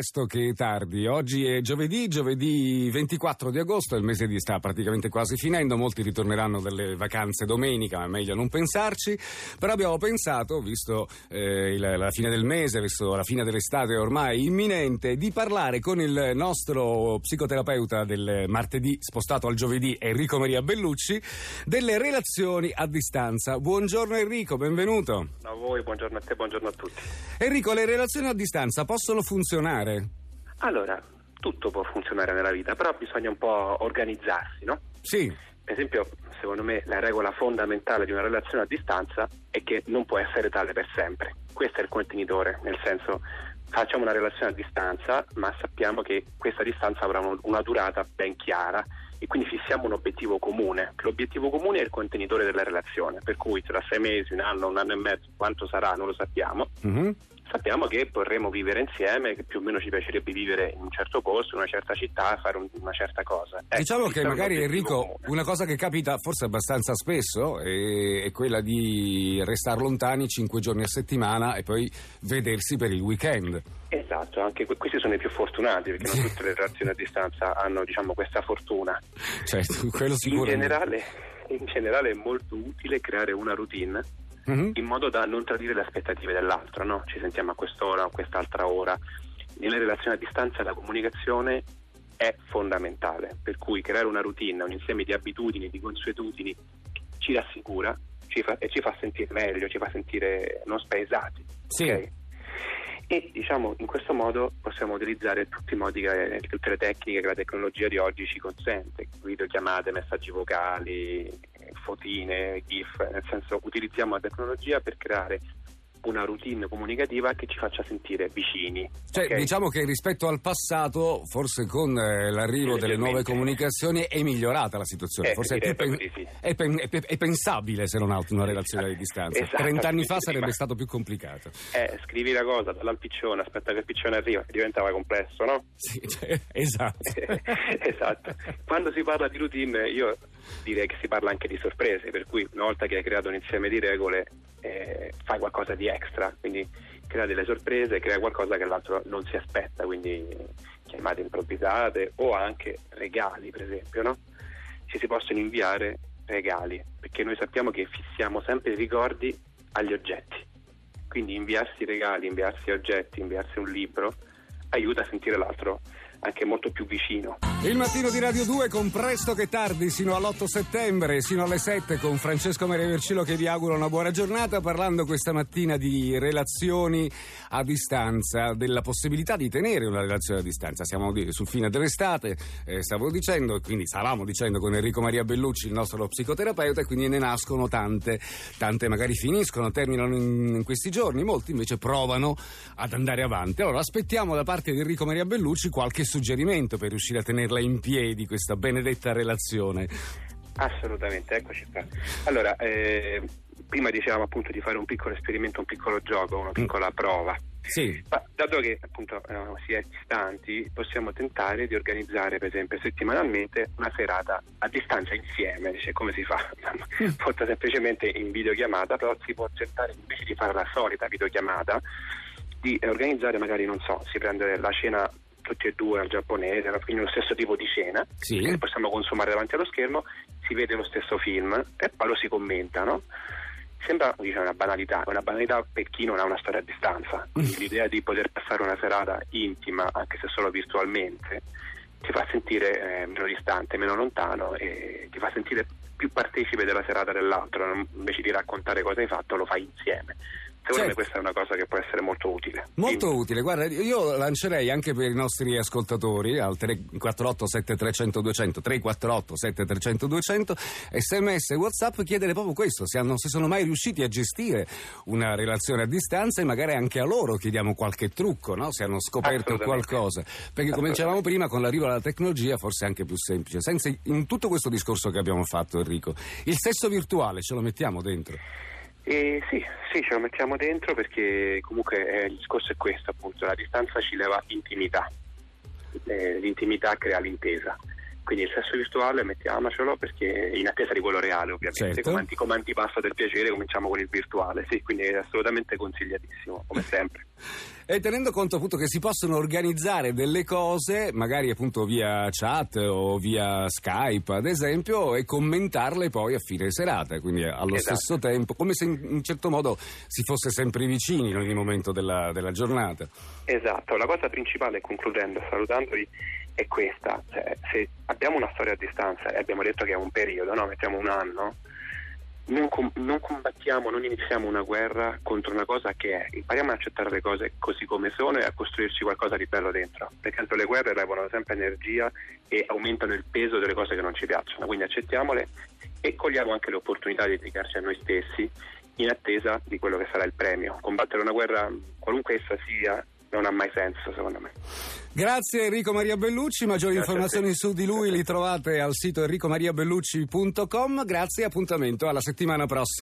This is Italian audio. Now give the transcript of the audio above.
presto che tardi. Oggi è giovedì, giovedì 24 di agosto, il mese di sta praticamente quasi finendo, molti ritorneranno dalle vacanze domenica, ma è meglio non pensarci. Però abbiamo pensato, visto eh, il, la fine del mese, visto la fine dell'estate ormai imminente, di parlare con il nostro psicoterapeuta del martedì spostato al giovedì, Enrico Maria Bellucci, delle relazioni a distanza. Buongiorno Enrico, benvenuto. A voi, buongiorno a te, buongiorno a tutti. Enrico, le relazioni a distanza possono funzionare? Allora, tutto può funzionare nella vita, però bisogna un po' organizzarsi, no? Sì. Per esempio, secondo me la regola fondamentale di una relazione a distanza è che non può essere tale per sempre. Questo è il contenitore, nel senso facciamo una relazione a distanza, ma sappiamo che questa distanza avrà una durata ben chiara e quindi fissiamo un obiettivo comune. L'obiettivo comune è il contenitore della relazione, per cui tra sei mesi, un anno, un anno e mezzo, quanto sarà non lo sappiamo. Mm-hmm sappiamo che vorremmo vivere insieme, che più o meno ci piacerebbe vivere in un certo posto, in una certa città, fare un, una certa cosa. Ecco, diciamo che magari Enrico, una cosa che capita forse abbastanza spesso è, è, quella di restare lontani cinque giorni a settimana e poi vedersi per il weekend. Esatto, anche questi sono i più fortunati perché non tutte le relazioni a distanza hanno diciamo, questa fortuna. Certo, quello sicuramente. In generale, in generale è molto utile creare una routine mm-hmm. in modo da non tradire le aspettative dell'altro, no? ci sentiamo a quest'ora o a quest'altra ora. Nelle relazioni a distanza la comunicazione è fondamentale, per cui creare una routine, un insieme di abitudini, di consuetudini ci rassicura ci fa, e ci fa sentire meglio, ci fa sentire non spaesati. Sì. Okay? E diciamo in questo modo possiamo utilizzare tutti i modi tutte le tecniche che la tecnologia di oggi ci consente, videochiamate, messaggi vocali, fotine, GIF, nel senso utilizziamo la tecnologia per creare una routine comunicativa che ci faccia sentire vicini. Cioè, okay? diciamo che rispetto al passato, forse con eh, l'arrivo delle nuove comunicazioni è migliorata la situazione. Eh, forse è, pen- sì. è, pen- è, pensabile se non altro una relazione a distanza. Esatto, 30 anni fa sarebbe prima. stato più complicato. Eh, scrivi la cosa dall'alpiccione, aspetta che il piccione arriva, diventava complesso, no? Sì, cioè, esatto. esatto. Quando si parla di routine, io direi che si parla anche di sorprese, per cui una volta che hai creato un insieme di regole eh, fai qualcosa di extra, quindi crea delle sorprese, crea qualcosa che l'altro non si aspetta, quindi chiamate improvvisate o anche regali per esempio, no? Ci si possono inviare regali, perché noi sappiamo che fissiamo sempre i ricordi agli oggetti, quindi inviarsi regali, inviarsi oggetti, inviarsi un libro aiuta a sentire l'altro anche molto più vicino. Il mattino di Radio 2 con Presto che tardi sino all'8 settembre, sino alle 7 con Francesco Maria Vercillo che vi auguro una buona giornata parlando questa mattina di relazioni a distanza, della possibilità di tenere una relazione a distanza. Siamo sul fine dell'estate, eh, stavo dicendo, e quindi stavamo dicendo con Enrico Maria Bellucci, il nostro psicoterapeuta, e quindi ne nascono tante, tante magari finiscono, terminano in, in questi giorni, molti invece provano ad andare avanti. Allora aspettiamo da parte di Enrico Maria Bellucci qualche suggerimento per riuscire a tenerla in piedi questa benedetta relazione? Assolutamente, eccoci qua. Allora, eh, prima dicevamo appunto di fare un piccolo esperimento, un piccolo gioco, una piccola mm. prova. Sì. Ma dato che appunto eh, si è distanti, possiamo tentare di organizzare, per esempio, settimanalmente una serata a distanza insieme. Dice come si fa? Mm. Molto semplicemente in videochiamata, però si può tentare invece di fare la solita videochiamata, di organizzare magari, non so, si prende la cena tutti e due al giapponese, quindi lo stesso tipo di cena, sì. che possiamo consumare davanti allo schermo, si vede lo stesso film e poi lo si commenta, no? Sembra diciamo, una banalità, una banalità per chi non ha una storia a distanza. Quindi l'idea di poter passare una serata intima, anche se solo virtualmente, ti fa sentire eh, meno distante, meno lontano e ti fa sentire più partecipe della serata dell'altro, invece di raccontare cosa hai fatto lo fai insieme. Secondo certo. me questa è una cosa che può essere molto utile. Molto Dimmi. utile, guarda, io lancerei anche per i nostri ascoltatori al 348 7300 200 348 7300 200 sms e whatsapp chiedere proprio questo, se, hanno, se sono mai riusciti a gestire una relazione a distanza e magari anche a loro chiediamo qualche trucco, no? se hanno scoperto qualcosa. Perché come dicevamo prima, con l'arrivo della tecnologia forse è anche più semplice. Senza, in tutto questo discorso che abbiamo fatto Enrico, il sesso virtuale ce lo mettiamo dentro? Eh, sì, sì, ce lo mettiamo dentro perché comunque eh, il discorso è questo, appunto, la distanza ci leva intimità, eh, l'intimità crea l'intesa, quindi il sesso virtuale mettiamocelo perché in attesa di quello reale ovviamente, Certo. come, anti- come antipasto del piacere cominciamo con il virtuale, sì, quindi è assolutamente consigliatissimo, come sempre. E tenendo conto appunto che si possono organizzare delle cose, magari appunto via chat o via Skype ad esempio, e commentarle poi a fine serata, quindi allo Esatto. stesso tempo, come se in in certo modo si fosse sempre vicini in ogni momento della, della giornata. Esatto, la cosa principale, concludendo, salutandovi, è questa. Cioè, se abbiamo una storia a distanza e abbiamo detto che è un periodo, no? mettiamo un anno, non, com- non combattiamo, non iniziamo una guerra contro una cosa che è. Impariamo ad accettare le cose così come sono e a costruirci qualcosa di bello dentro. Perché tanto le guerre levano sempre energia e aumentano il peso delle cose che non ci piacciono. Quindi accettiamole e cogliamo anche le opportunità di dedicarci a noi stessi in attesa di quello che sarà il premio. Combattere una guerra, qualunque essa sia, non ha mai senso, secondo me. Grazie Enrico Maria Bellucci, maggiori Grazie informazioni su di lui li trovate al sito enricomariabellucci.com, grazie e appuntamento alla settimana prossima.